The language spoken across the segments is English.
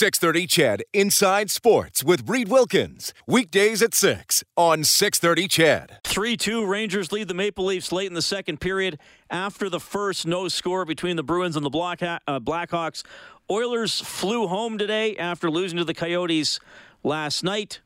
630 CHED Inside Sports with Reid Wilkins. Weekdays at 6 on 630 CHED. 3 2 Rangers lead the Maple Leafs late in the second period. After the first no score between the Bruins and the Black uh, Blackhawks, Oilers flew home today after losing to the Coyotes last night.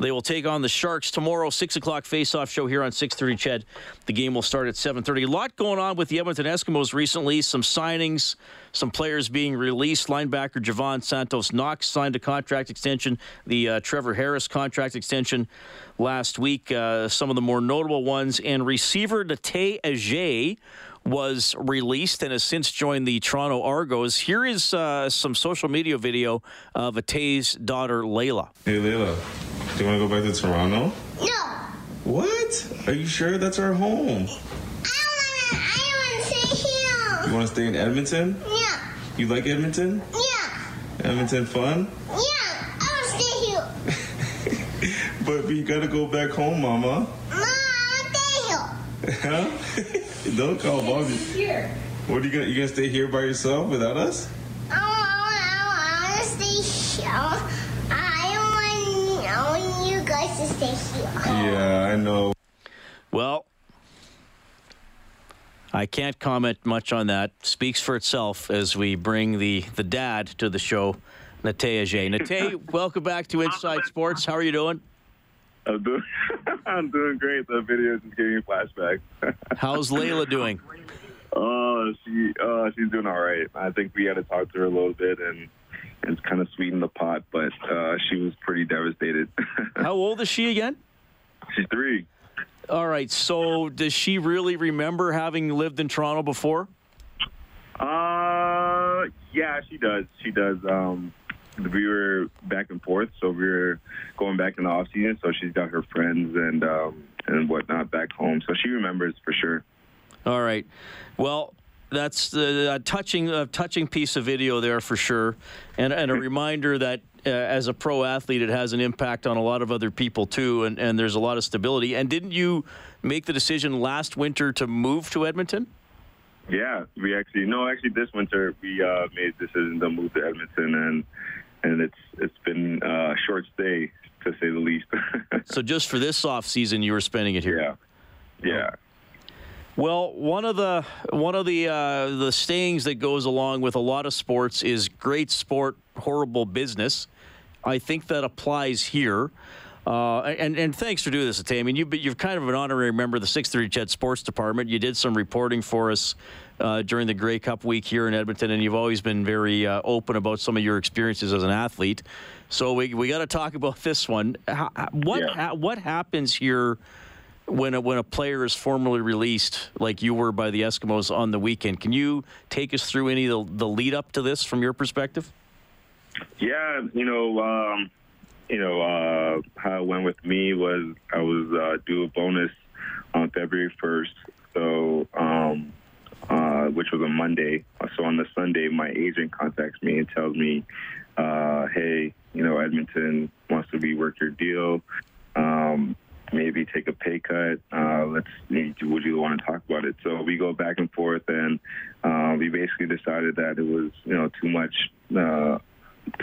They will take on the Sharks tomorrow, six o'clock face-off show here on 6.30 CHED. The game will start at 7:30. A lot going on with the Edmonton Eskimos recently. Some signings, some players being released. Linebacker Jovan Santos Knox signed a contract extension. The uh, Trevor Harris contract extension last week. Uh, some of the more notable ones and receiver Natey Adjei was released and has since joined the Toronto Argos. Here is uh, some social media video of Adjei's daughter, Layla. Hey, Layla. Do you want to go back to Toronto? No. What? Are you sure that's our home? I don't want to. I want to stay here. You want to stay in Edmonton? Yeah. You like Edmonton? Yeah. Edmonton fun? Yeah. I want to stay here. but we gotta go back home, Mama. Mama, I want to stay here. huh? Don't call Bobby. Here. What are you gonna? You gonna stay here by yourself without us? Yeah, I know. Well, I can't comment much on that. Speaks for itself as we bring the, the dad to the show, Natey Adjei. Natey, welcome back to Inside Sports. How are you doing? I'm doing, I'm doing great. The video is just giving me flashbacks. How's Layla doing? Oh, she uh, she's doing all right. I think we had to talk to her a little bit and it's kind of sweetened the pot, but uh, she was pretty devastated. How old is she again? She's three. All right. So, does she really remember having lived in Toronto before? Uh, yeah, she does. She does. Um, we were back and forth, so we were going back in the off season. So she's got her friends and um, and whatnot back home, so she remembers for sure. All right. Well, that's a touching, a touching piece of video there for sure, and, and a reminder that uh, as a pro athlete, it has an impact on a lot of other people too, and, and there's a lot of stability. And didn't you make the decision last winter to move to Edmonton? Yeah, we actually no, actually this winter we uh, made the decision to move to Edmonton, and and it's it's been a short stay to say the least. so just for this off season, you were spending it here. Yeah, yeah. Well, one of the one of the uh, the sayings that goes along with a lot of sports is "great sport, horrible business." I think that applies here. Uh, and and thanks for doing this, Tay. I mean, you've you're kind of an honorary member of the 630 CHED Sports Department. You did some reporting for us uh, during the Grey Cup week here in Edmonton, and you've always been very uh, open about some of your experiences as an athlete. So we we got to talk about this one. How, what yeah. ha, what happens here? When a, when a player is formally released, like you were by the Eskimos on the weekend. Can you take us through any of the, the lead up to this from your perspective? Yeah, you know, um, you know uh, how it went with me was I was uh, due a bonus on February first, so um, uh, which was a Monday. So on the Sunday, my agent contacts me and tells me, uh, "Hey, you know, Edmonton wants to rework your deal." Maybe take a pay cut. Uh, let's would you want to talk about it? So we go back and forth, and uh, we basically decided that it was you know too much uh,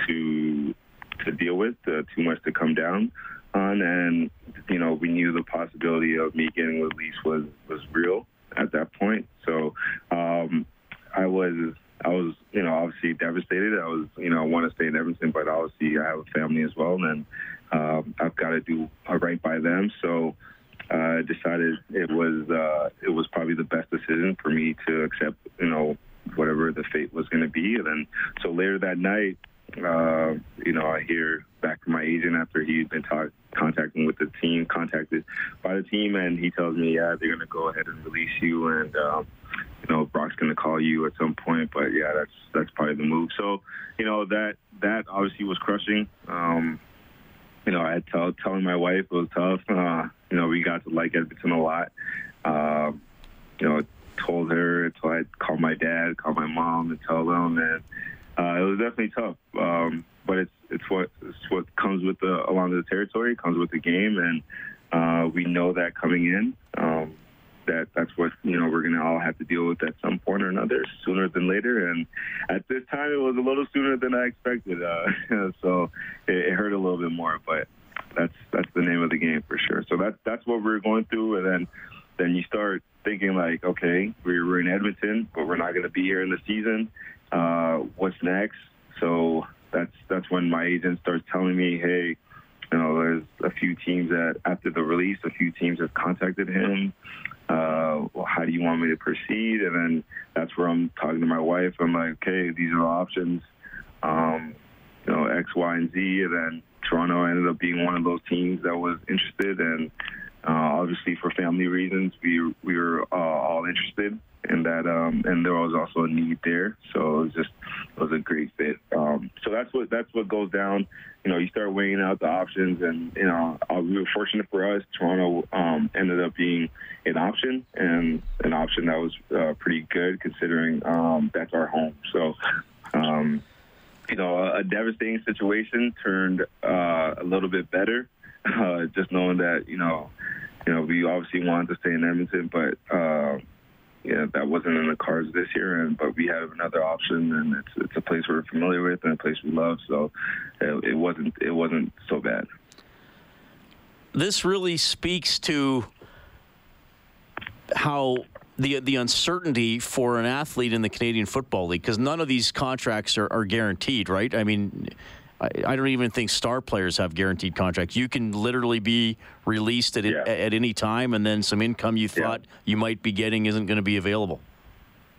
to to deal with, uh, too much to come down on, and you know we knew the possibility of me getting released was was real at that point. So um, I was I was, you know, obviously devastated. I was, you know, I want to stay in Edmonton, but obviously I have a family as well, and um, I've got to do right by them. So uh, I decided it was uh, it was probably the best decision for me to accept, you know, whatever the fate was going to be. And then so later that night, uh, you know, I hear back from my agent after he's been talk, contacting with the team, contacted by the team, and he tells me, yeah, they're going to go ahead and release you, and um, you know, Brock's going to call you at some point. But yeah, that's that's probably the move. So, you know, that that obviously was crushing. Um, you know, I tell telling my wife it was tough. Uh, you know, we got to like Edmonton a lot. Uh, you know, told her until I called my dad, called my mom, and tell them, and uh, it was definitely tough. Um, but it's it's what it's what comes with the along the territory, comes with the game, and uh, we know that coming in. Um, that that's what you know we're going to all have to deal with at some point or another, sooner than later. And at this time, it was a little sooner than I expected, uh, so it, it hurt a little bit more. But that's that's the name of the game for sure. So that's that's what we're going through, and then then you start thinking like, okay, we're, we're in Edmonton, but we're not going to be here in the season. Uh, what's next? So that's that's when my agent starts telling me, hey, you know, there's a few teams that after the release, a few teams have contacted him. Uh, well, how do you want me to proceed? And then that's where I'm talking to my wife. I'm like, okay, these are the options. Um, you know, X, Y, and Z. And then Toronto ended up being one of those teams that was interested. And uh, obviously, for family reasons, we we were uh, all interested in that. Um, and there was also a need there, so it was just it was a great fit. Um, so that's what that's what goes down. You know, you start weighing out the options, and you know, uh, we were fortunate for us. Toronto um, ended up being an option, and an option that was uh, pretty good considering um, that's our home. So. Um, you know, a, a devastating situation turned uh, a little bit better. Uh, just knowing that, you know, you know, we obviously wanted to stay in Edmonton, but uh, yeah, that wasn't in the cards this year. And but we have another option, and it's it's a place we're familiar with and a place we love. So it, it wasn't it wasn't so bad. This really speaks to how the the uncertainty for an athlete in the Canadian Football League because none of these contracts are, are guaranteed, right? I mean, I, I, don't even think star players have guaranteed contracts. You can literally be released at Yeah. at any time, and then some income you Yeah. thought you might be getting isn't going to be available.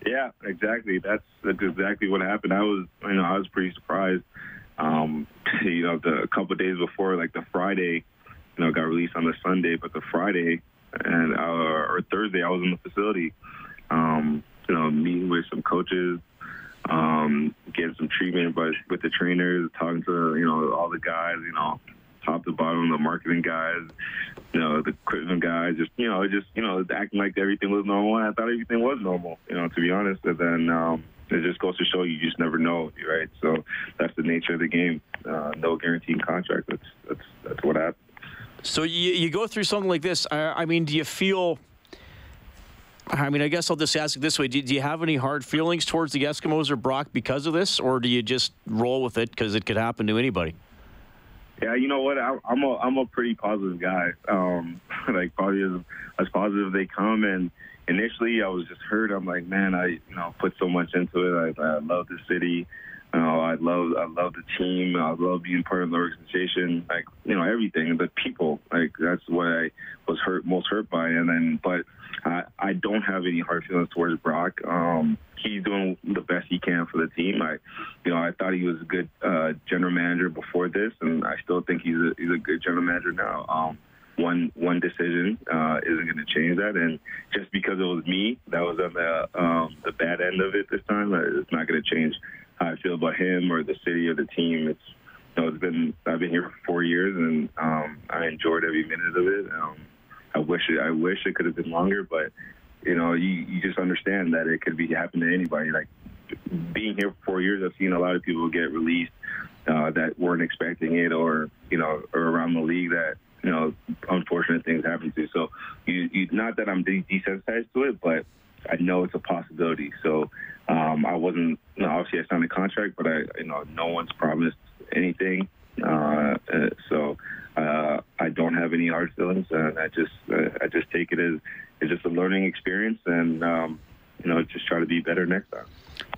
Yeah, exactly. That's that's exactly what happened. I was, you know, I was pretty surprised. Um, you know, the a couple of days before, like the Friday, you know, got released on the Sunday, but the Friday and uh, or Thursday, I was in the facility, um, you know, meeting with some coaches, um, getting some treatment, but with the trainers, talking to you know all the guys, you know, top to bottom, the marketing guys, you know, the equipment guys, just you know, just you know, acting like everything was normal. I thought everything was normal, you know, to be honest. And then um, it just goes to show you just never know, right? So that's the nature of the game. Uh, no guaranteed contract. That's that's that's what happened. So you, you go through something like this. I, I mean, do you feel? I mean, I guess I'll just ask it this way: do, do you have any hard feelings towards the Eskimos or Brock because of this, or do you just roll with it because it could happen to anybody? Yeah, you know what? I, I'm a I'm a pretty positive guy. Um, like probably as, as positive as they come. And initially, I was just hurt. I'm like, man, I you know put so much into it. I, I love the city. You know, I love I love the team. I love being part of the organization. Like you know everything. The people. Like that's what I was hurt most hurt by. And then, but I I don't have any hard feelings towards Brock. Um, he's doing the best he can for the team. I, you know, I thought he was a good uh, general manager before this, and I still think he's a he's a good general manager now. Um, one one decision uh, isn't going to change that, and just because it was me that was on the um, the bad end of it this time, uh, it's not going to change how I feel about him or the city or the team. It's you know, it's been I've been here for four years, and um, I enjoyed every minute of it. Um, I wish it, I wish it could have been longer, but you know, you, you just understand that it could be happening to anybody. Like being here for four years, I've seen a lot of people get released uh, that weren't expecting it, or you know, or around the league that you know, unfortunate things happen to. So, you, you not that I'm desensitized to it, but I know it's a possibility. So, um, I wasn't. Obviously, I signed a contract, but I, you know, no one's promised anything. Uh, uh, so. Uh, I don't have any hard feelings, and I just uh, I just take it as it's just a learning experience, and um, you know just try to be better next time.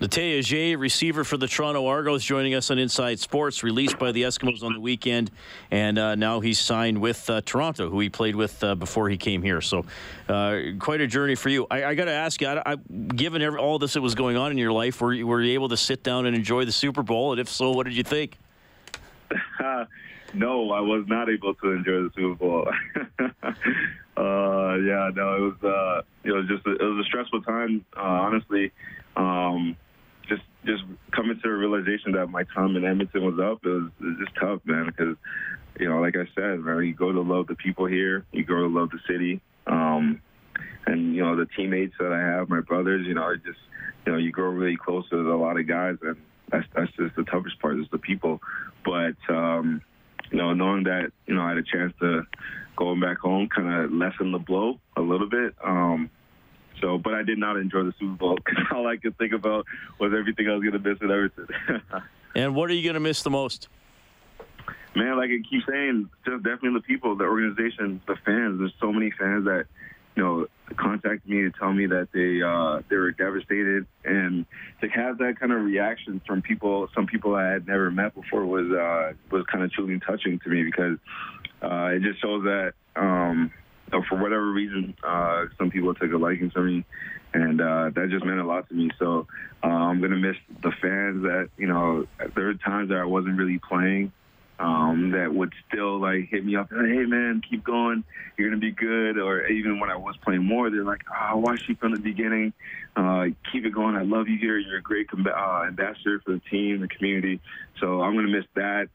Natey Adjei, receiver for the Toronto Argos, joining us on Inside Sports, released by the Eskimos on the weekend, and uh, now he's signed with uh, Toronto, who he played with uh, before he came here. So, uh, quite a journey for you. I, I got to ask you, I, I, given every, all this that was going on in your life, were you, were you able to sit down and enjoy the Super Bowl? And if so, what did you think? no, I was not able to enjoy the Super Bowl. uh, yeah, no, it was uh, it was just a, it was a stressful time. Uh, honestly, um, just just coming to the realization that my time in Edmonton was up, it was, it was just tough, man. Because you know, like I said, man, you go to love the people here, you go to love the city, um, and you know the teammates that I have, my brothers. You know, I just you know you grow really close to a lot of guys, and that's that's just the toughest part is the people. But um, you know, knowing that you know I had a chance to going back home, kind of lessen the blow a little bit. Um, so, but I did not enjoy the Super Bowl because all I could think about was everything I was going to miss at Edmonton. and what are you going to miss the most? Man, like I keep saying, just definitely the people, the organization, the fans. There's so many fans that, you know, contact me to tell me that they uh, they were devastated, and to have that kind of reaction from people, some people I had never met before, was uh, was kind of truly touching to me because uh, it just shows that. Um, for whatever reason, uh, some people took a liking to me, and uh, that just meant a lot to me. So uh, I'm gonna miss the fans. That you know, there are times that I wasn't really playing, um, that would still like hit me up. Hey man, keep going. You're gonna be good. Or even when I was playing more, they're like, oh, watch you from the beginning. Uh, keep it going. I love you here. You're a great uh, ambassador for the team, the community. So I'm gonna miss that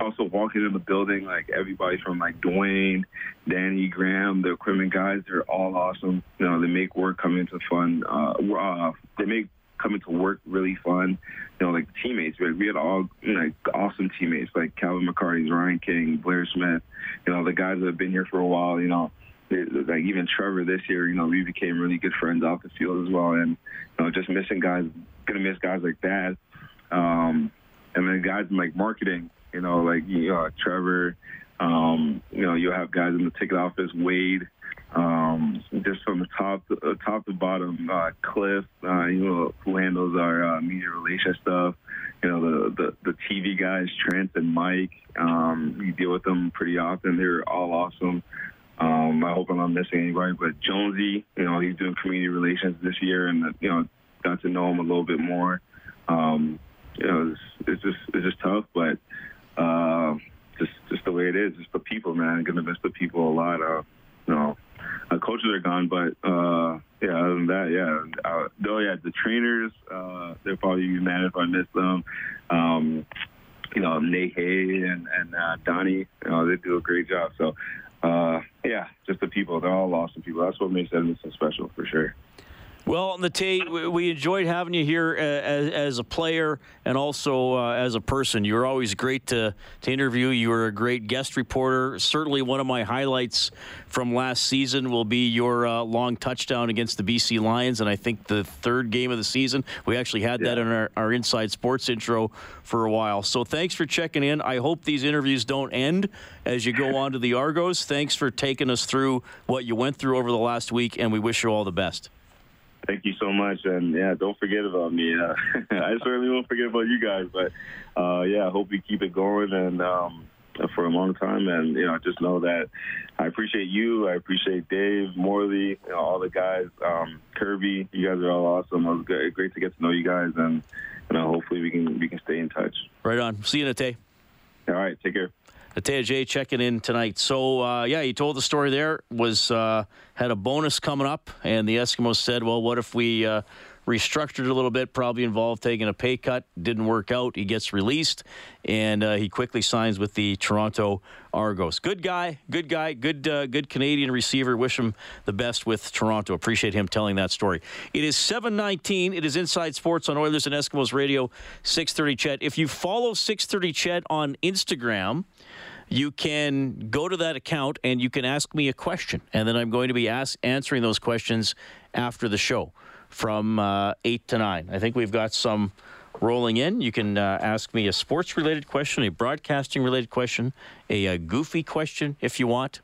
also walking in the building, like everybody from like Dwayne, Danny, Graham, the equipment guys, they're all awesome. You know, they make work come into fun. Uh, uh, they make coming to work really fun. You know, like teammates, right? We had all you know, like awesome teammates like Calvin McCarty, Ryan King, Blair Smith. You know, the guys that have been here for a while. You know, like even Trevor this year. You know, we became really good friends off the field as well. And you know, just missing guys, gonna miss guys like that. Um, and then guys in like marketing you know, like you know, Trevor. Um, you know, you'll have guys in the ticket office, Wade. Um, just from the top to, uh, top to bottom, uh, Cliff, uh, you know, who handles our uh, media relations stuff. You know, the, the the TV guys, Trent and Mike. Um, we deal with them pretty often. They're all awesome. Um, I hope I'm not missing anybody, but Jonesy, you know, he's doing community relations this year, and you know, got to know him a little bit more. Um, you know, it's, it's just it's just tough, but uh, just just the way it is. Just the people, man. I'm gonna miss the people a lot. Uh, you know, uh, coaches are gone, but uh, yeah. Other than that, yeah. Uh, though, yeah, the trainers, uh, they'll probably be mad if I miss them. Um, you know, Nate Hay and and uh, Donnie, you know, they do a great job. So, uh, yeah, just the people. They're all awesome people. That's what makes Edmonton special for sure. Well, Nate, we enjoyed having you here uh, as, as a player and also uh, as a person. You were always great to, to interview. You were a great guest reporter. Certainly, one of my highlights from last season will be your uh, long touchdown against the BC Lions, and I think the third game of the season. We actually had yeah. that in our, our Inside Sports intro for a while. So, thanks for checking in. I hope these interviews don't end as you go on to the Argos. Thanks for taking us through what you went through over the last week, and we wish you all the best. Thank you so much, and yeah, don't forget about me. Uh, I certainly won't forget about you guys, but uh, yeah, I hope you keep it going and um, for a long time. And you know, just know that I appreciate you. I appreciate Dave Morley, you know, all the guys, um, Kirby. You guys are all awesome. It was great, great to get to know you guys, and you know, hopefully we can we can stay in touch. Right on. See you, Nate. All right, take care. Natey Adjei checking in tonight. So uh, yeah, he told the story there. Was uh, had a bonus coming up, and the Eskimos said, "Well, what if we uh, restructured a little bit? Probably involved taking a pay cut. Didn't work out. He gets released, and uh, he quickly signs with the Toronto Argos. Good guy, good guy, good uh, good Canadian receiver. Wish him the best with Toronto. Appreciate him telling that story. It is 7:19. It is Inside Sports on Oilers and Eskimos Radio. 6:30. CHED, If you follow 6:30 CHED on Instagram you can go to that account and you can ask me a question. And then I'm going to be ask, answering those questions after the show from uh, 8 to 9. I think we've got some rolling in. You can uh, ask me a sports related question, a broadcasting related question, a, a, goofy question if you want,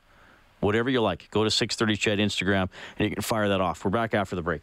whatever you like. Go to 630 CHED Instagram and you can fire that off. We're back after the break.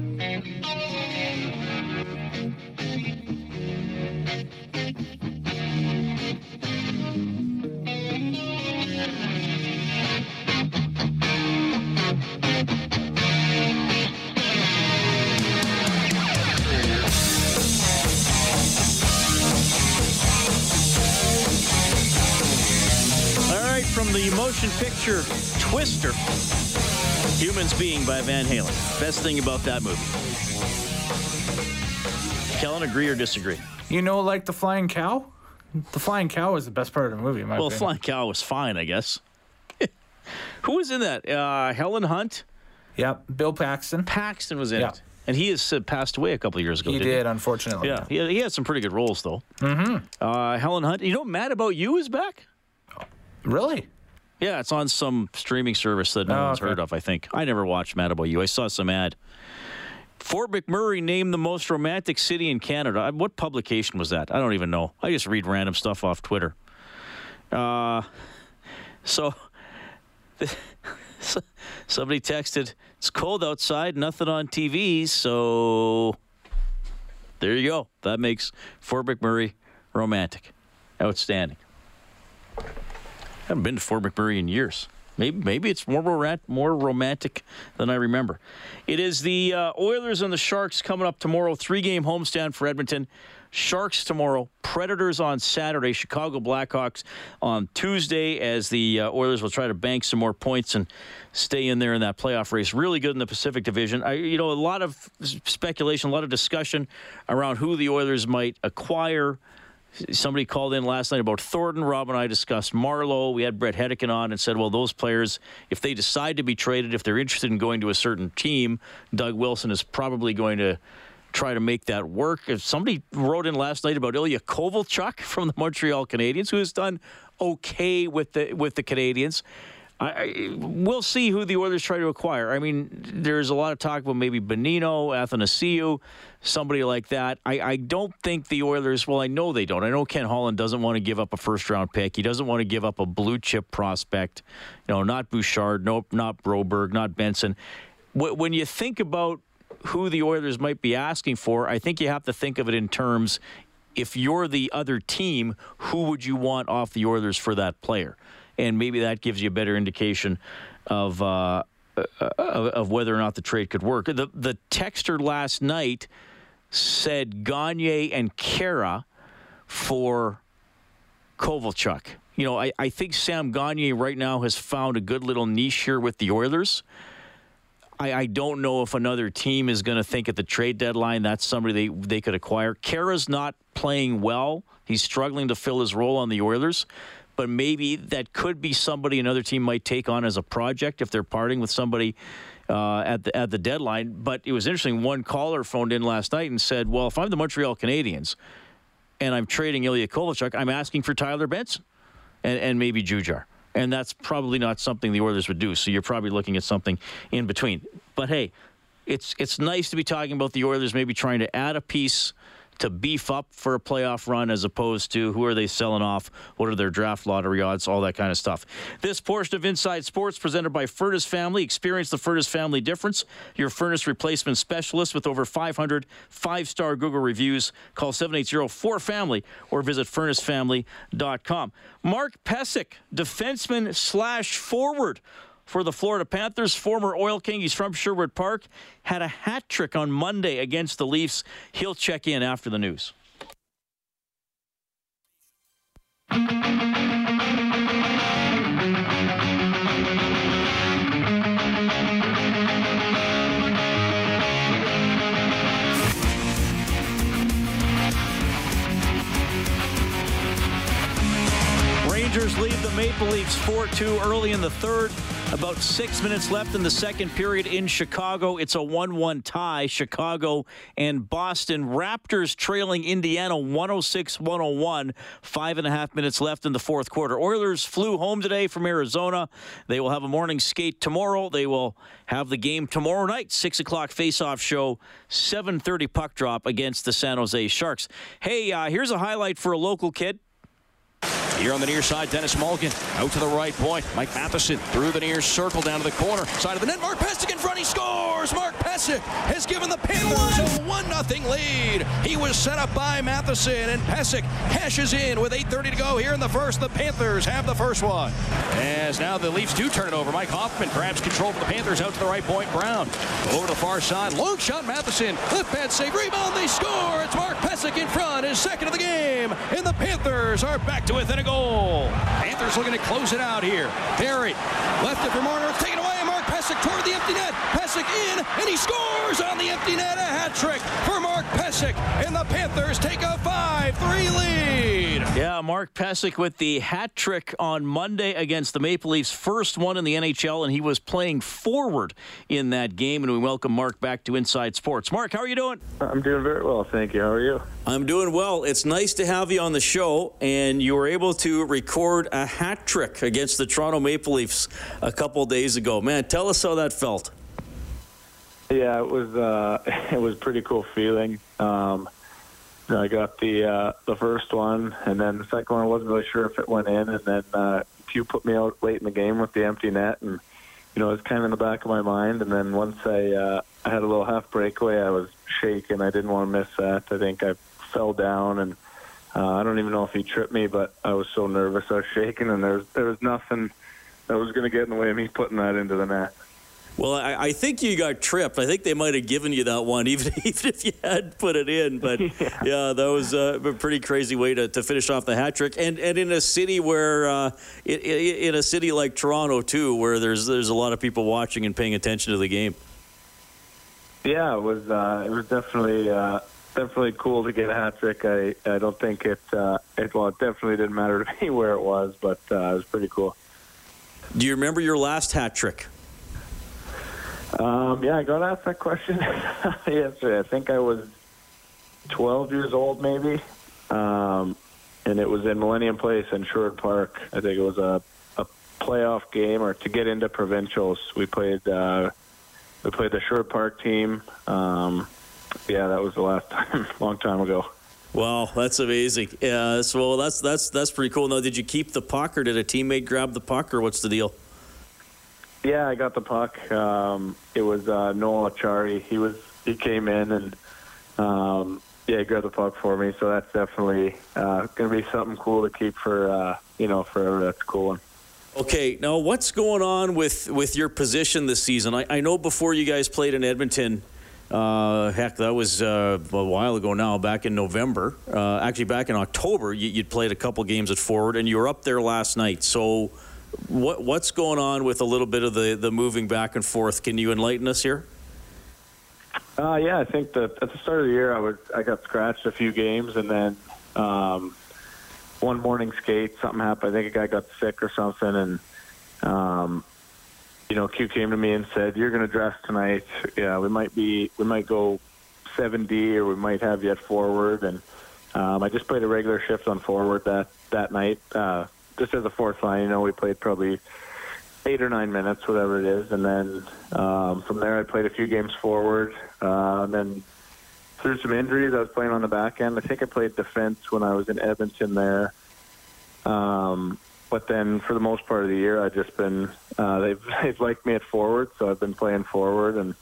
All right, from the motion picture Twister, Humans Being by Van Halen. Best thing about that movie. Kellen, agree or disagree? You know, like the flying cow. The flying cow is the best part of the movie. In my Well, opinion. Flying Cow was fine, I guess. Who was in that? Uh, Helen Hunt? Yep, Bill Paxton. Paxton was in Yeah. it. And he has uh, passed away a couple years ago. He did, unfortunately. Yeah, he had, he had some pretty good roles, though. Mm-hmm. Uh, Helen Hunt. You know, Mad About You is back? Really? Yeah, it's on some streaming service that no Oh, one's okay. heard of, I think. I never watched Mad About You. I saw some ad. Fort McMurray named the most romantic city in Canada. What publication was that? I don't even know. I just read random stuff off Twitter. Uh, so, so somebody texted, it's cold outside, nothing on TV, so there you go. That makes Fort McMurray romantic. Outstanding. Haven't been to Fort McMurray in years. Maybe maybe it's more more romantic than I remember. It is the uh, Oilers and the Sharks coming up tomorrow. Three game homestand for Edmonton. Sharks tomorrow, Predators on Saturday, Chicago Blackhawks on Tuesday as the uh, Oilers will try to bank some more points and stay in there in that playoff race. Really good in the Pacific Division. I, you know, a lot of speculation, a lot of discussion around who the Oilers might acquire. Somebody called in last night about Thornton. Rob and I discussed Marleau. We had Bret Hedican on and said, well, those players, if they decide to be traded, if they're interested in going to a certain team, Doug Wilson is probably going to try to make that work. If somebody wrote in last night about Ilya Kovalchuk from the Montreal Canadiens, who has done okay with the with the Canadiens. I, we'll see who the Oilers try to acquire. I mean, there's a lot of talk about maybe Bonino, Athanasiu, somebody like that. I, I don't think the Oilers, well, I know they don't. I know Ken Holland doesn't want to give up a first round pick. He doesn't want to give up a blue chip prospect. You know, not Bouchard, no, not Broberg, not Benson. Wh- When you think about who the Oilers might be asking for, I think you have to think of it in terms if you're the other team, who would you want off the Oilers for that player? And maybe that gives you a better indication of uh, of, of whether or not the trade could work. The the texter last night said Gagner and Khaira for Kovalchuk. You know, I, I think Sam Gagner right now has found a good little niche here with the Oilers. I, I don't know if another team is going to think at the trade deadline that's somebody they, they could acquire. Khaira's not playing well. He's struggling to fill his role on the Oilers, but maybe that could be somebody another team might take on as a project if they're parting with somebody uh, at the at the deadline. But it was interesting. One caller phoned in last night and said, "Well, if I'm the Montreal Canadiens and I'm trading Ilya Kovalchuk, I'm asking for Tyler Benson and, and maybe Jujhar." And that's probably not something the Oilers would do. So you're probably looking at something in between. But hey, it's it's nice to be talking about the Oilers maybe trying to add a piece to beef up for a playoff run as opposed to who are they selling off, what are their draft lottery odds, all that kind of stuff. This portion of Inside Sports presented by Furnace Family. Experience the Furnace Family difference. Your furnace replacement specialist with over 500 five-star Google reviews. Call 780-4FAMILY or visit furnacefamily.com. Mark Pysyk, defenseman slash forward for the Florida Panthers. Former Oil King, he's from Sherwood Park, had a hat trick on Monday against the Leafs. He'll check in after the news. Rangers lead the Maple Leafs 4 2 early in the third. About six minutes left in the second period in Chicago. It's a 1 1 tie. Chicago and Boston. Raptors trailing Indiana 106 101. Five and a half minutes left in the fourth quarter. Oilers flew home today from Arizona. They will have a morning skate tomorrow. They will have the game tomorrow night, 6 o'clock face-off show, 7.30 puck drop against the San Jose Sharks. Hey, uh, here's a highlight for a local kid. Here on the near side, Denis Malgin out to the right point. Mike Matheson through the near circle down to the corner. Side of the net. Mark Pysyk in front. He scores. Mark Pysyk has given the Panthers a 1 0 lead. He was set up by Matheson, and Pysyk cashes in with 8.30 to go here in the first. The Panthers have the first one. As now the Leafs do turn it over. Mike Hoffman grabs control for the Panthers out to the right point. Brown over to the far side. Long shot. Matheson. Lift pad save. Rebound. They score. It's Mark Pysyk in front. His second of the game. And the Panthers are back to within a goal. Panthers looking to close it out here. Perry left it for Marner. Taken away. Mark Pysyk toward the empty net. Pysyk in, and he scores on the empty net. A hat trick for Mark Pysyk. And the Panthers take a 5 3 lead. Yeah, Mark Pysyk with the hat trick on Monday against the Maple Leafs. First one in the NHL, and he was playing forward in that game. And we welcome Mark back to Inside Sports. Mark, how are you doing? I'm doing very well, thank you. How are you? I'm doing well. It's nice to have you on the show, and you were able to record a hat trick against the Toronto Maple Leafs a couple days ago. Man, tell us how that felt. Yeah, it was uh, it was pretty cool feeling. Um, I got the uh, the first one, and then the second one I wasn't really sure if it went in, and then uh, put me out late in the game with the empty net, and you know it was kind of in the back of my mind. And then once I uh, I had a little half breakaway, I was shaking. I didn't want to miss that. I think I fell down, and uh, I don't even know if he tripped me, but I was so nervous, I was shaking, and there was there was nothing that was going to get in the way of me putting that into the net. Well, I, I, think you got tripped. I think they might have given you that one, even, even if you had put it in. But yeah, yeah that was uh, a pretty crazy way to, to finish off the hat trick. And and in a city where, uh, in, in a city like Toronto too, where there's there's a lot of people watching and paying attention to the game. Yeah, it was uh, it was definitely uh, definitely cool to get a hat trick. I I don't think it uh, it well it definitely didn't matter to me where it was, but uh, it was pretty cool. Do you remember your last hat trick? Um, yeah, I got asked that question yesterday. I think I was 12 years old, maybe, um, and it was in Millennium Place in Sherwood Park. I think it was a, a playoff game or to get into provincials. We played uh, we played the Sherwood Park team. Um, yeah, that was the last time, long time ago. Wow, that's amazing. Yeah, so that's that's that's pretty cool. Now, did you keep the puck, or did a teammate grab the puck, or what's the deal? Yeah, I got the puck. Um, it was uh, Noel Acciari. He was he came in and um, yeah, he grabbed the puck for me. So that's definitely uh, going to be something cool to keep for uh, you know forever. That's a cool one. Okay, now what's going on with with your position this season? I, I know before you guys played in Edmonton. Uh, heck, that was uh, a while ago now, back in November. Uh, actually, back in October, you, would played a couple games at forward, and you were up there last night. So, what what's going on with a little bit of the, the moving back and forth? Can you enlighten us here? Uh, yeah, I think that at the start of the year, I was I got scratched a few games, and then um, one morning skate, something happened. I think a guy got sick or something, and um, you know, Q came to me and said, "You're going to dress tonight. Yeah, we might be, we might go 7D, or we might have at forward." And um, I just played a regular shift on forward that that night. Uh, just as a fourth line, you know, we played probably eight or nine minutes, whatever it is, and then um, from there I played a few games forward. Uh, and then through some injuries, I was playing on the back end. I think I played defense when I was in Edmonton there. Um, but then for the most part of the year, I've just been uh, they've they've liked me at forward, so I've been playing forward, and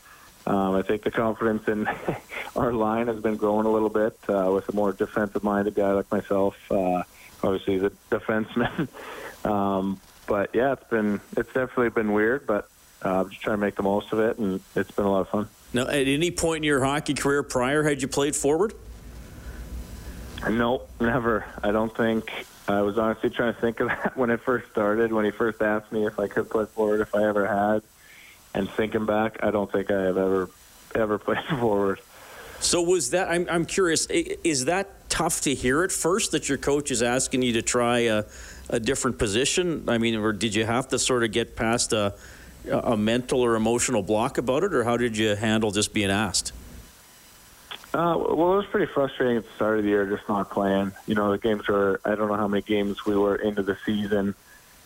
um, I think the confidence in our line has been growing a little bit uh, with a more defensive-minded guy like myself. Uh, obviously he's a defenseman. um, but yeah, it's been it's definitely been weird, but uh, I'm just trying to make the most of it, and it's been a lot of fun. Now, at any point in your hockey career prior, had you played forward? No, never. I don't think. I was honestly trying to think of that when it first started. When he first asked me if I could play forward, if I ever had, and thinking back, I don't think I have ever ever played forward. So was that? I'm I'm curious. Is that tough to hear at first that your coach is asking you to try a, a different position? I mean, or did you have to sort of get past a, a mental or emotional block about it, or how did you handle just being asked? Uh, well, it was pretty frustrating at the start of the year, just not playing. You know, the games were, I don't know how many games we were into the season,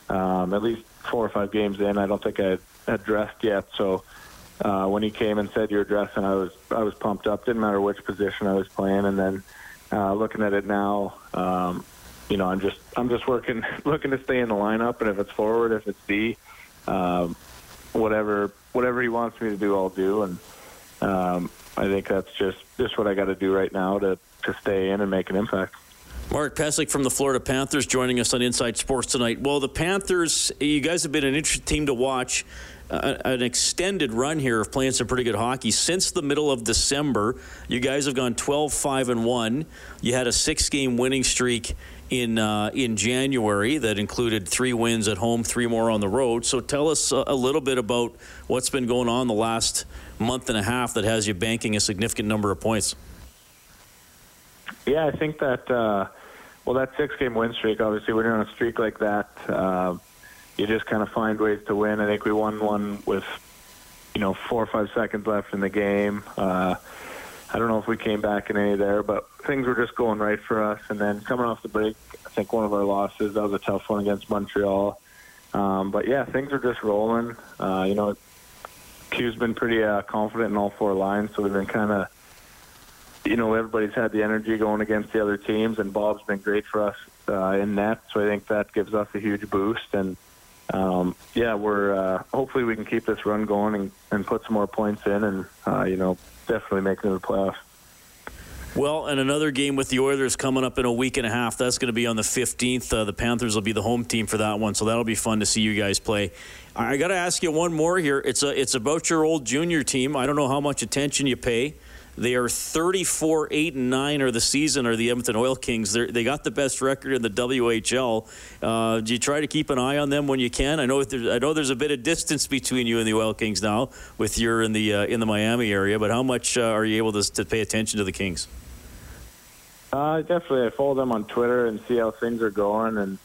um, at least four or five games in. I don't think I had dressed yet. So uh, when he came and said you're dressing, I was, I was pumped up. Didn't matter which position I was playing. And then uh, looking at it now, um, you know, I'm just I'm just working looking to stay in the lineup, and if it's forward, if it's D, um, whatever whatever he wants me to do, I'll do, and um, I think that's just just what I got to do right now to to stay in and make an impact. Mark Pysyk from the Florida Panthers joining us on Inside Sports tonight. Well, the Panthers, you guys have been an interesting team to watch. An extended run here of playing some pretty good hockey since the middle of December. You guys have gone 12 5 and 1. You had a six game winning streak in uh, in January that included three wins at home, three more on the road. So tell us a, a little bit about what's been going on the last month and a half that has you banking a significant number of points. Yeah, I think that uh, well, that six-game win streak. Obviously, when you're on a streak like that, uh, you just kind of find ways to win. I think we won one with you know four or five seconds left in the game. Uh, I don't know if we came back in any there, but things were just going right for us. And then coming off the break, I think one of our losses that was a tough one against Montreal. Um, but yeah, things are just rolling. Uh, you know, Q's been pretty uh, confident in all four lines, so we've been kind of you know, everybody's had the energy going against the other teams, and Bob's been great for us uh, in net. So I think that gives us a huge boost. And um, yeah, we're uh, hopefully we can keep this run going and, and put some more points in, and uh, you know, definitely make it to the playoffs. Well, and another game with the Oilers coming up in a week and a half. That's going to be on the 15th. Uh, the Panthers will be the home team for that one, so that'll be fun to see you guys play. I got to ask you one more here. It's a, it's about your old junior team. I don't know how much attention you pay. They are 34 8 and 9 or the season are the Edmonton Oil Kings. They're, they got the best record in the WHL. Uh, do you try to keep an eye on them when you can? I know I know there's a bit of distance between you and the Oil Kings now with you're in the uh, in the Miami area, but how much uh, are you able to, to pay attention to the Kings? Uh, definitely. I follow them on Twitter and see how things are going and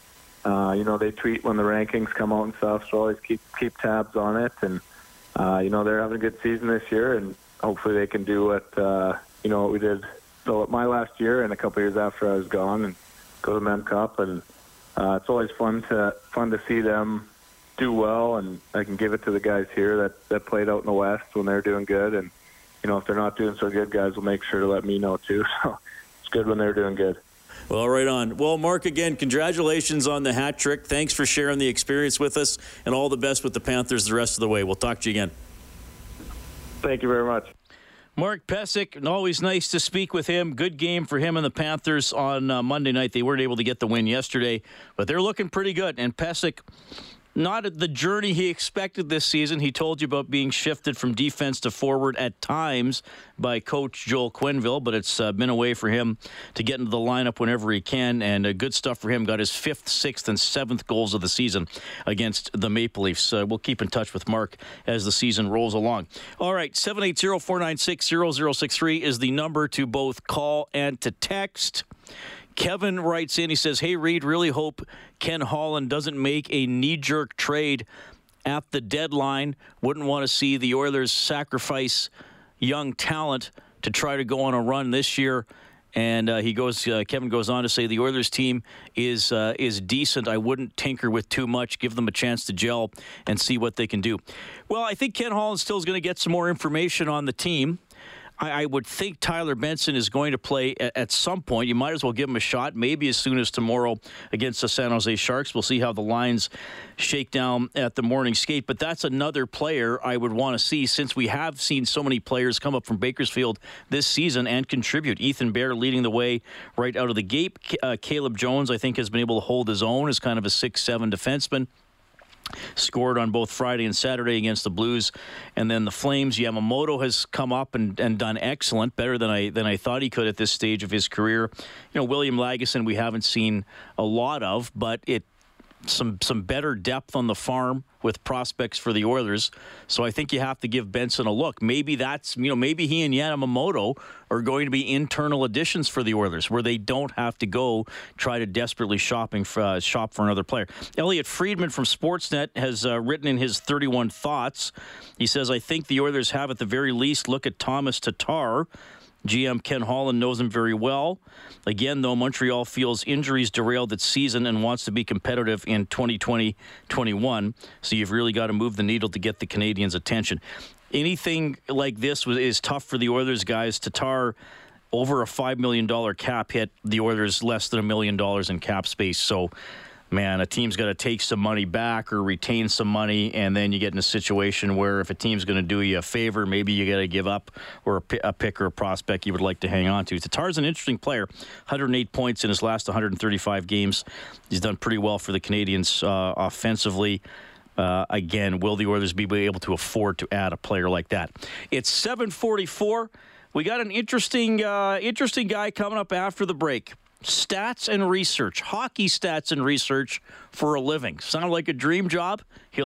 uh, you know, they tweet when the rankings come out and stuff, so I always keep keep tabs on it. And uh, you know, they're having a good season this year, and hopefully they can do what uh, you know what we did so my last year and a couple years after I was gone and go to Mem Cup and uh, it's always fun to fun to see them do well and I can give it to the guys here that that played out in the West when they're doing good and you know if they're not doing so good guys will make sure to let me know too so it's good when they're doing good. Well, right on. Well, Mark, again, congratulations on the hat trick. Thanks for sharing the experience with us, and all the best with the Panthers the rest of the way. We'll talk to you again. Thank you very much. Mark Pysyk, always nice to speak with him. Good game for him and the Panthers on uh, Monday night. They weren't able to get the win yesterday, but they're looking pretty good. And Pysyk not the journey he expected this season. He told you about being shifted from defense to forward at times by coach Joel Quenneville, but it's uh, been a way for him to get into the lineup whenever he can, and uh, good stuff for him. Got his fifth, sixth, and seventh goals of the season against the Maple Leafs. Uh, we'll keep in touch with Mark as the season rolls along. All right, 780 496 0063 is the number to both call and to text. Kevin writes in, he says, Hey, Reid, really hope Ken Holland doesn't make a knee jerk trade at the deadline. Wouldn't want to see the Oilers sacrifice young talent to try to go on a run this year. And uh, he goes. Uh, Kevin goes on to say the Oilers team is uh, is decent. I wouldn't tinker with too much. Give them a chance to gel and see what they can do. Well, I think Ken Holland still is going to get some more information on the team. I, I, would think Tyler Benson is going to play at, at, some point. You might as well give him a shot, maybe as soon as tomorrow against the San Jose Sharks. We'll see how the lines shake down at the morning skate. But that's another player I would want to see since we have seen so many players come up from Bakersfield this season and contribute. Ethan Bear leading the way right out of the gate. Uh, Caleb Jones, I think, has been able to hold his own as kind of a six-seven defenseman scored on both Friday and Saturday against the Blues, and then the Flames. Yamamoto has come up and, and done excellent, better than I than I thought he could at this stage of his career. You know, William Lagesson we haven't seen a lot of, but it some some better depth on the farm with prospects for the Oilers. So I think you have to give Benson a look. Maybe that's you know maybe he and Yamamoto are going to be internal additions for the Oilers, where they don't have to go try to desperately shopping for, uh, shop for another player. Elliotte Friedman from Sportsnet has uh, written in his 31 thoughts. He says, "I think the Oilers have at the very least look at Tomas Tatar." GM Ken Holland knows him very well. Again, though, Montreal feels injuries derailed its season and wants to be competitive in 2020 21. So you've really got to move the needle to get the Canadiens' attention. Anything like this is tough for the Oilers guys. Tatar over a $5 million cap hit, the Oilers less than a million dollars in cap space. So, man, a team's got to take some money back or retain some money, and then you get in a situation where if a team's going to do you a favor, maybe you got to give up or a, pick or a prospect you would like to hang on to. Tatar's an interesting player. 108 points in his last 135 games. He's done pretty well for the Canadiens uh, offensively. Uh, again, will the Oilers be able to afford to add a player like that? It's 744. We got an interesting, uh, interesting guy coming up after the break. Stats and research, hockey stats and research for a living. Sound like a dream job? He'll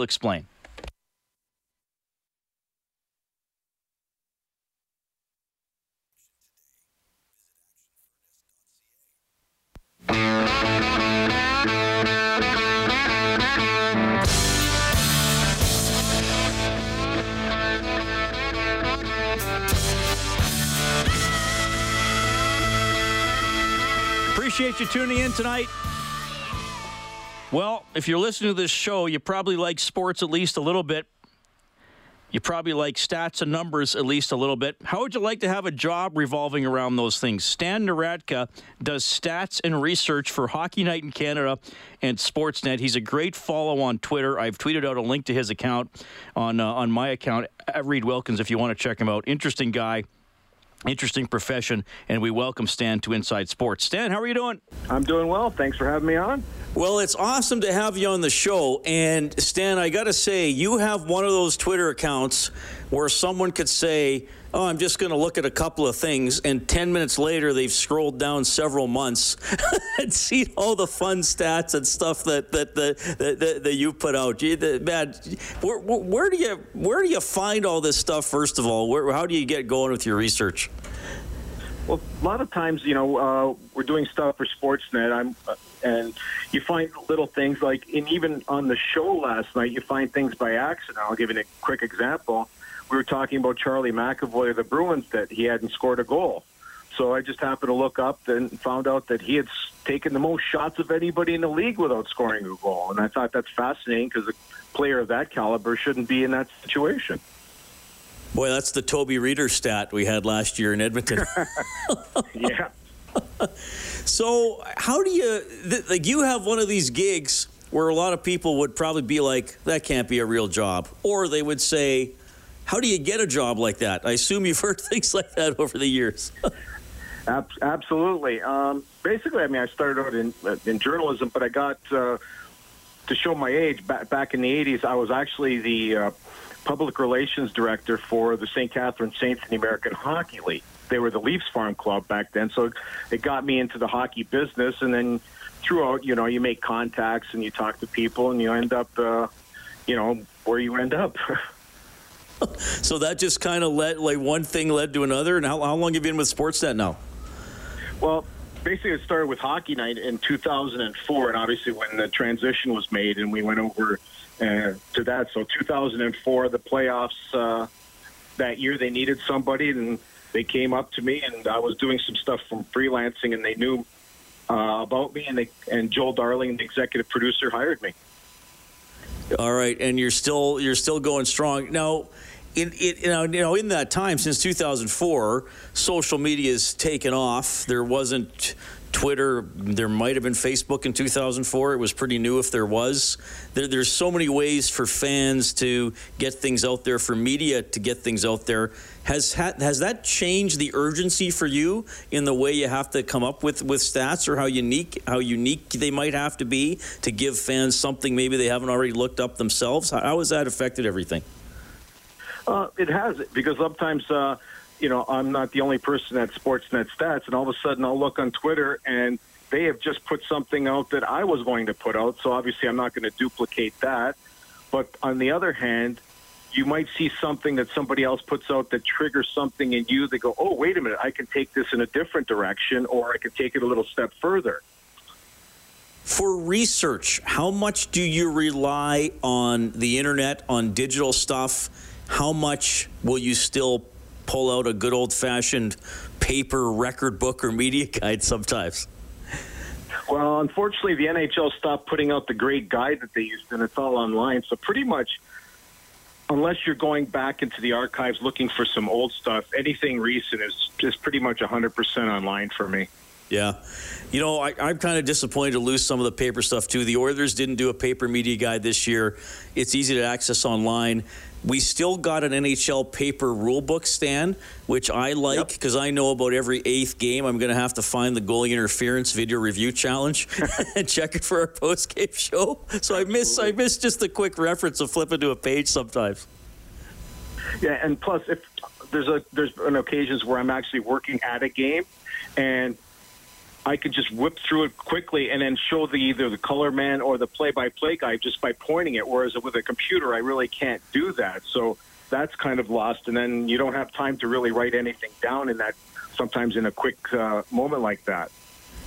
Explain. Appreciate you tuning in tonight. Well, if you're listening to this show, you probably like sports at least a little bit. You probably like stats and numbers at least a little bit. How would you like to have a job revolving around those things? Stan Narodka does stats and research for Hockey Night in Canada and Sportsnet. He's a great follow on Twitter. I've tweeted out a link to his account on uh, on my account at Reid Wilkins if you want to check him out. Interesting guy. Interesting profession, and we welcome Stan to Inside Sports. Stan, how are you doing? I'm doing well. Thanks for having me on. Well, it's awesome to have you on the show. And Stan, I got to say, you have one of those Twitter accounts where someone could say, Oh, I'm just going to look at a couple of things. And 10 minutes later, they've scrolled down several months and seen all the fun stats and stuff that, that, that, that, that, you put out. Gee, the, man, where, where, do you, where do you find all this stuff, first of all? Where, how do you get going with your research? Well, a lot of times, you know, uh, we're doing stuff for Sportsnet. I'm, uh, and you find little things like, and even on the show last night, you find things by accident. I'll give you a quick example. We were talking about Charlie McAvoy of the Bruins that he hadn't scored a goal. So I just happened to look up and found out that he had taken the most shots of anybody in the league without scoring a goal. And I thought that's fascinating because a player of that caliber shouldn't be in that situation. Boy, that's the Toby Rieder stat we had last year in Edmonton. yeah. So, how do you th- like? You have one of these gigs where a lot of people would probably be like, "That can't be a real job," or they would say, "How do you get a job like that?" I assume you've heard things like that over the years. Ab- absolutely. Um, basically, I mean, I started out in in journalism, but I got uh, to show my age. Back back in the '80s, I was actually the uh, public relations director for the St. Catharines Saints in the American Hockey League. They were the Leafs farm club back then, so it got me into the hockey business. And then throughout, you know, you make contacts and you talk to people, and you end up, uh, you know, where you end up. so that just kind of led, like, one thing led to another. And how, how long have you been with Sportsnet now? Well, basically, it started with Hockey Night in 2004, and obviously when the transition was made, and we went over uh, to that. So 2004, the playoffs uh, that year, they needed somebody, and they came up to me, and I was doing some stuff from freelancing, and they knew uh, about me, and they and Joel Darling, the executive producer, hired me. All right, and you're still you're still going strong now. In, you know, you know, in that time since 2004, social media has taken off. There wasn't Twitter. There might have been Facebook in 2004. It was pretty new if there was. There, there's so many ways for fans to get things out there, for media to get things out there. Has ha- has that changed the urgency for you in the way you have to come up with, with stats, or how unique how unique they might have to be to give fans something maybe they haven't already looked up themselves? How, how has that affected everything? Uh, it has because sometimes, uh, you know, I'm not the only person at Sportsnet Stats, and all of a sudden I'll look on Twitter and they have just put something out that I was going to put out. So obviously I'm not going to duplicate that. But on the other hand, you might see something that somebody else puts out that triggers something in you that go, oh, wait a minute, I can take this in a different direction, or I can take it a little step further. For research, how much do you rely on the internet, on digital stuff? How much will you still pull out a good old fashioned paper record book or media guide sometimes? Well, unfortunately, the NHL stopped putting out the great guide that they used, and it's all online. So pretty much, unless you're going back into the archives looking for some old stuff, anything recent is just pretty much 100% online for me. Yeah. You know, I, am kind of disappointed to lose some of the paper stuff too. The Oilers didn't do a paper media guide this year. It's easy to access online. We still got an NHL paper rulebook stand, which I like because yep. I know about every eighth game. I'm going to have to find the goalie interference video review challenge and check it for our post game show. So I miss I miss just the quick reference of flipping to a page sometimes. Yeah, and plus, if there's a there's an occasions where I'm actually working at a game, and I could just whip through it quickly and then show the either the color man or the play-by-play guy just by pointing it. Whereas with a computer, I really can't do that. So that's kind of lost, and then you don't have time to really write anything down in that. Sometimes in a quick uh, moment like that.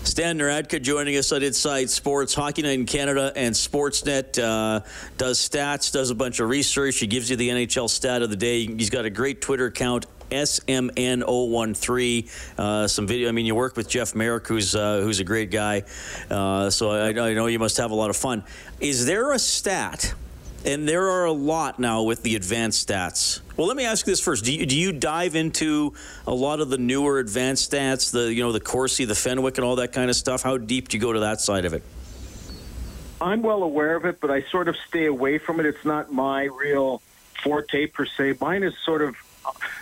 Stan Narodka joining us on Inside Sports, Hockey Night in Canada, and Sportsnet. Uh, does stats, does a bunch of research. He gives you the NHL stat of the day. He's got a great Twitter account SMN013. Uh, some video. I mean, you work with Jeff Marek, who's uh, who's a great guy. Uh, so I, I, know you must have a lot of fun. Is there a stat? And there are a lot now with the advanced stats. Well, let me ask you this first: Do you, do you dive into a lot of the newer advanced stats, the you know the Corsi, the Fenwick, and all that kind of stuff? How deep do you go to that side of it? I'm well aware of it, but I sort of stay away from it. It's not my real forte per se. Mine is sort of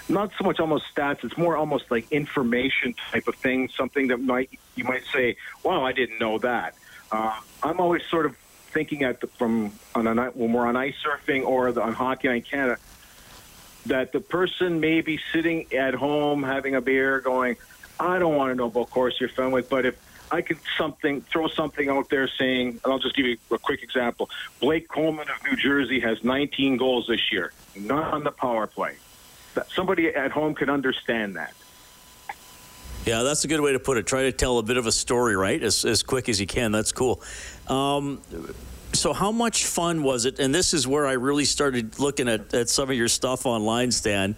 not so much almost stats. It's more almost like information type of thing. Something that might you might say, "Wow, I didn't know that." Uh, I'm always sort of thinking at the, from on a, when we're on ice surfing or the, on hockey in Canada that the person may be sitting at home having a beer, going, "I don't want to know about Corsi or Fenwick, but if I could something throw something out there saying, and I'll just give you a quick example. Blake Coleman of New Jersey has 19 goals this year, not on the power play somebody at home can understand that. Yeah, that's a good way to put it. Try to tell a bit of a story, right? As, as quick as you can. That's cool. Um, so, how much fun was it? And this is where I really started looking at, at some of your stuff online, Stan,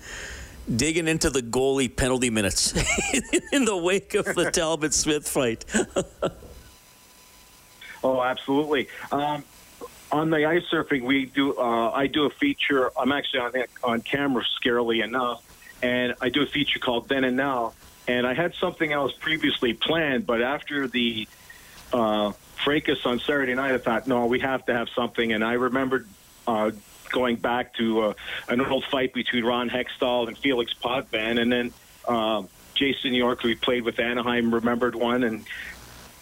digging into the goalie penalty minutes in the wake of the Talbot Smith fight. oh, absolutely. Um, on the ice surfing, we do. Uh, I do a feature. I'm actually on on camera, scarily enough, and I do a feature called Then and Now. And I had something else previously planned, but after the uh, fracas on Saturday night, I thought, no, we have to have something. And I remembered uh, going back to uh, an old fight between Ron Hextall and Felix Potvin, and then uh, Jason York, who we played with Anaheim, remembered one, and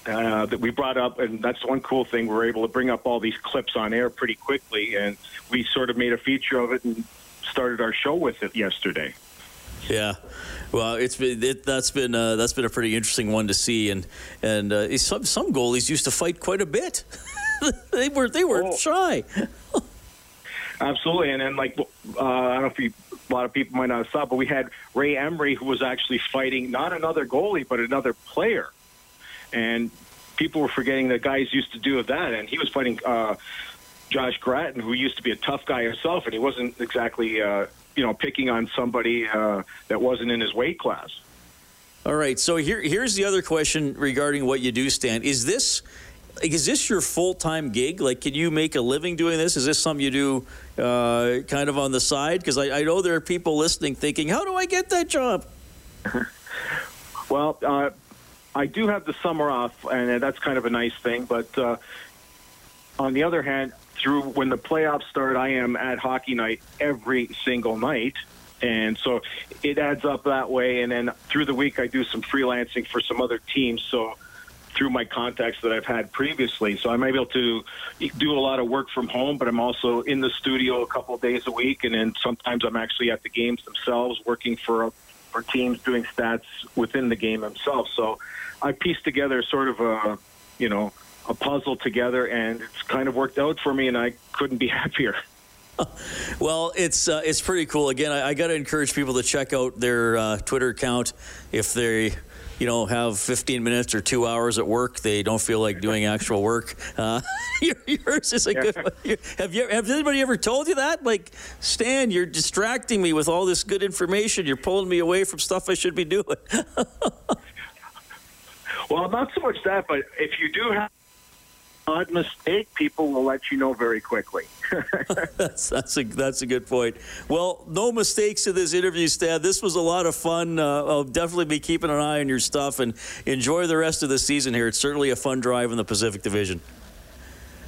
uh, that we brought up, and that's one cool thing. We are able to bring up all these clips on air pretty quickly, and we sort of made a feature of it and started our show with it yesterday. Yeah, well, it's been it, that's been uh, that's been a pretty interesting one to see, and and uh, some some goalies used to fight quite a bit. they were they were oh. shy. Absolutely, and then like uh, I don't know if you, a lot of people might not have saw, but we had Ray Emery who was actually fighting not another goalie but another player and people were forgetting that guys used to do that, and he was fighting uh, Josh Gratton, who used to be a tough guy himself, and he wasn't exactly uh, you know picking on somebody uh, that wasn't in his weight class. All right, so here here's the other question regarding what you do, Stan. Is this is this your full time gig? Like, can you make a living doing this? Is this something you do uh, kind of on the side? Because I, I, know there are people listening thinking, how do I get that job? well, uh, I do have the summer off, and that's kind of a nice thing. But uh, on the other hand, through when the playoffs start, I am at hockey night every single night. And so it adds up that way. And then through the week, I do some freelancing for some other teams. So through my contacts that I've had previously. So I'm able to do a lot of work from home, but I'm also in the studio a couple of days a week. And then sometimes I'm actually at the games themselves working for, for teams doing stats within the game themselves. So I pieced together sort of a, you know, a puzzle together, and it's kind of worked out for me, and I couldn't be happier. well, it's uh, it's pretty cool. Again, I, I got to encourage people to check out their uh, Twitter account if they you know, have 15 minutes or two hours at work. They don't feel like doing actual work. Uh, yours is a good one. Have you? Have anybody ever told you that? Like, Stan, you're distracting me with all this good information. You're pulling me away from stuff I should be doing. Well, not so much that, but if you do have odd mistake, people will let you know very quickly. that's that's a that's a good point. Well, no mistakes in this interview, Stan. This was a lot of fun. Uh, I'll definitely be keeping an eye on your stuff and enjoy the rest of the season here. It's certainly a fun drive in the Pacific Division.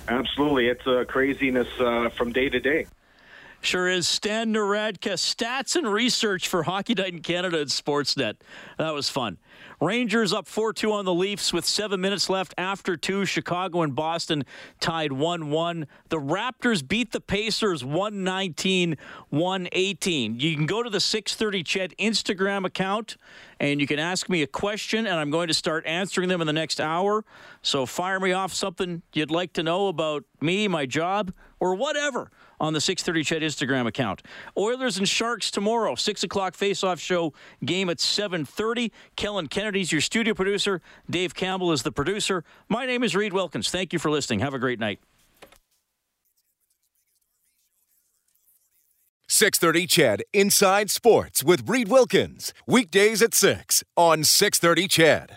Absolutely, it's a craziness uh, from day to day. Sure is. Stan Narodka, stats and research for Hockey Night in Canada and Sportsnet. That was fun. Rangers up 4 2 on the Leafs with seven minutes left after two. Chicago and Boston tied 1 1. The Raptors beat the Pacers 119 118. You can go to the 630 CHED Instagram account and you can ask me a question, and I'm going to start answering them in the next hour. So fire me off something you'd like to know about me, my job, or whatever on the 630 CHED Instagram account. Oilers and Sharks tomorrow, 6 o'clock face-off show, game at 7.30. Kellen Kennedy's your studio producer. Dave Campbell is the producer. My name is Reid Wilkins. Thank you for listening. Have a great night. 630 CHED Inside Sports with Reid Wilkins. Weekdays at 6 on 630 CHED.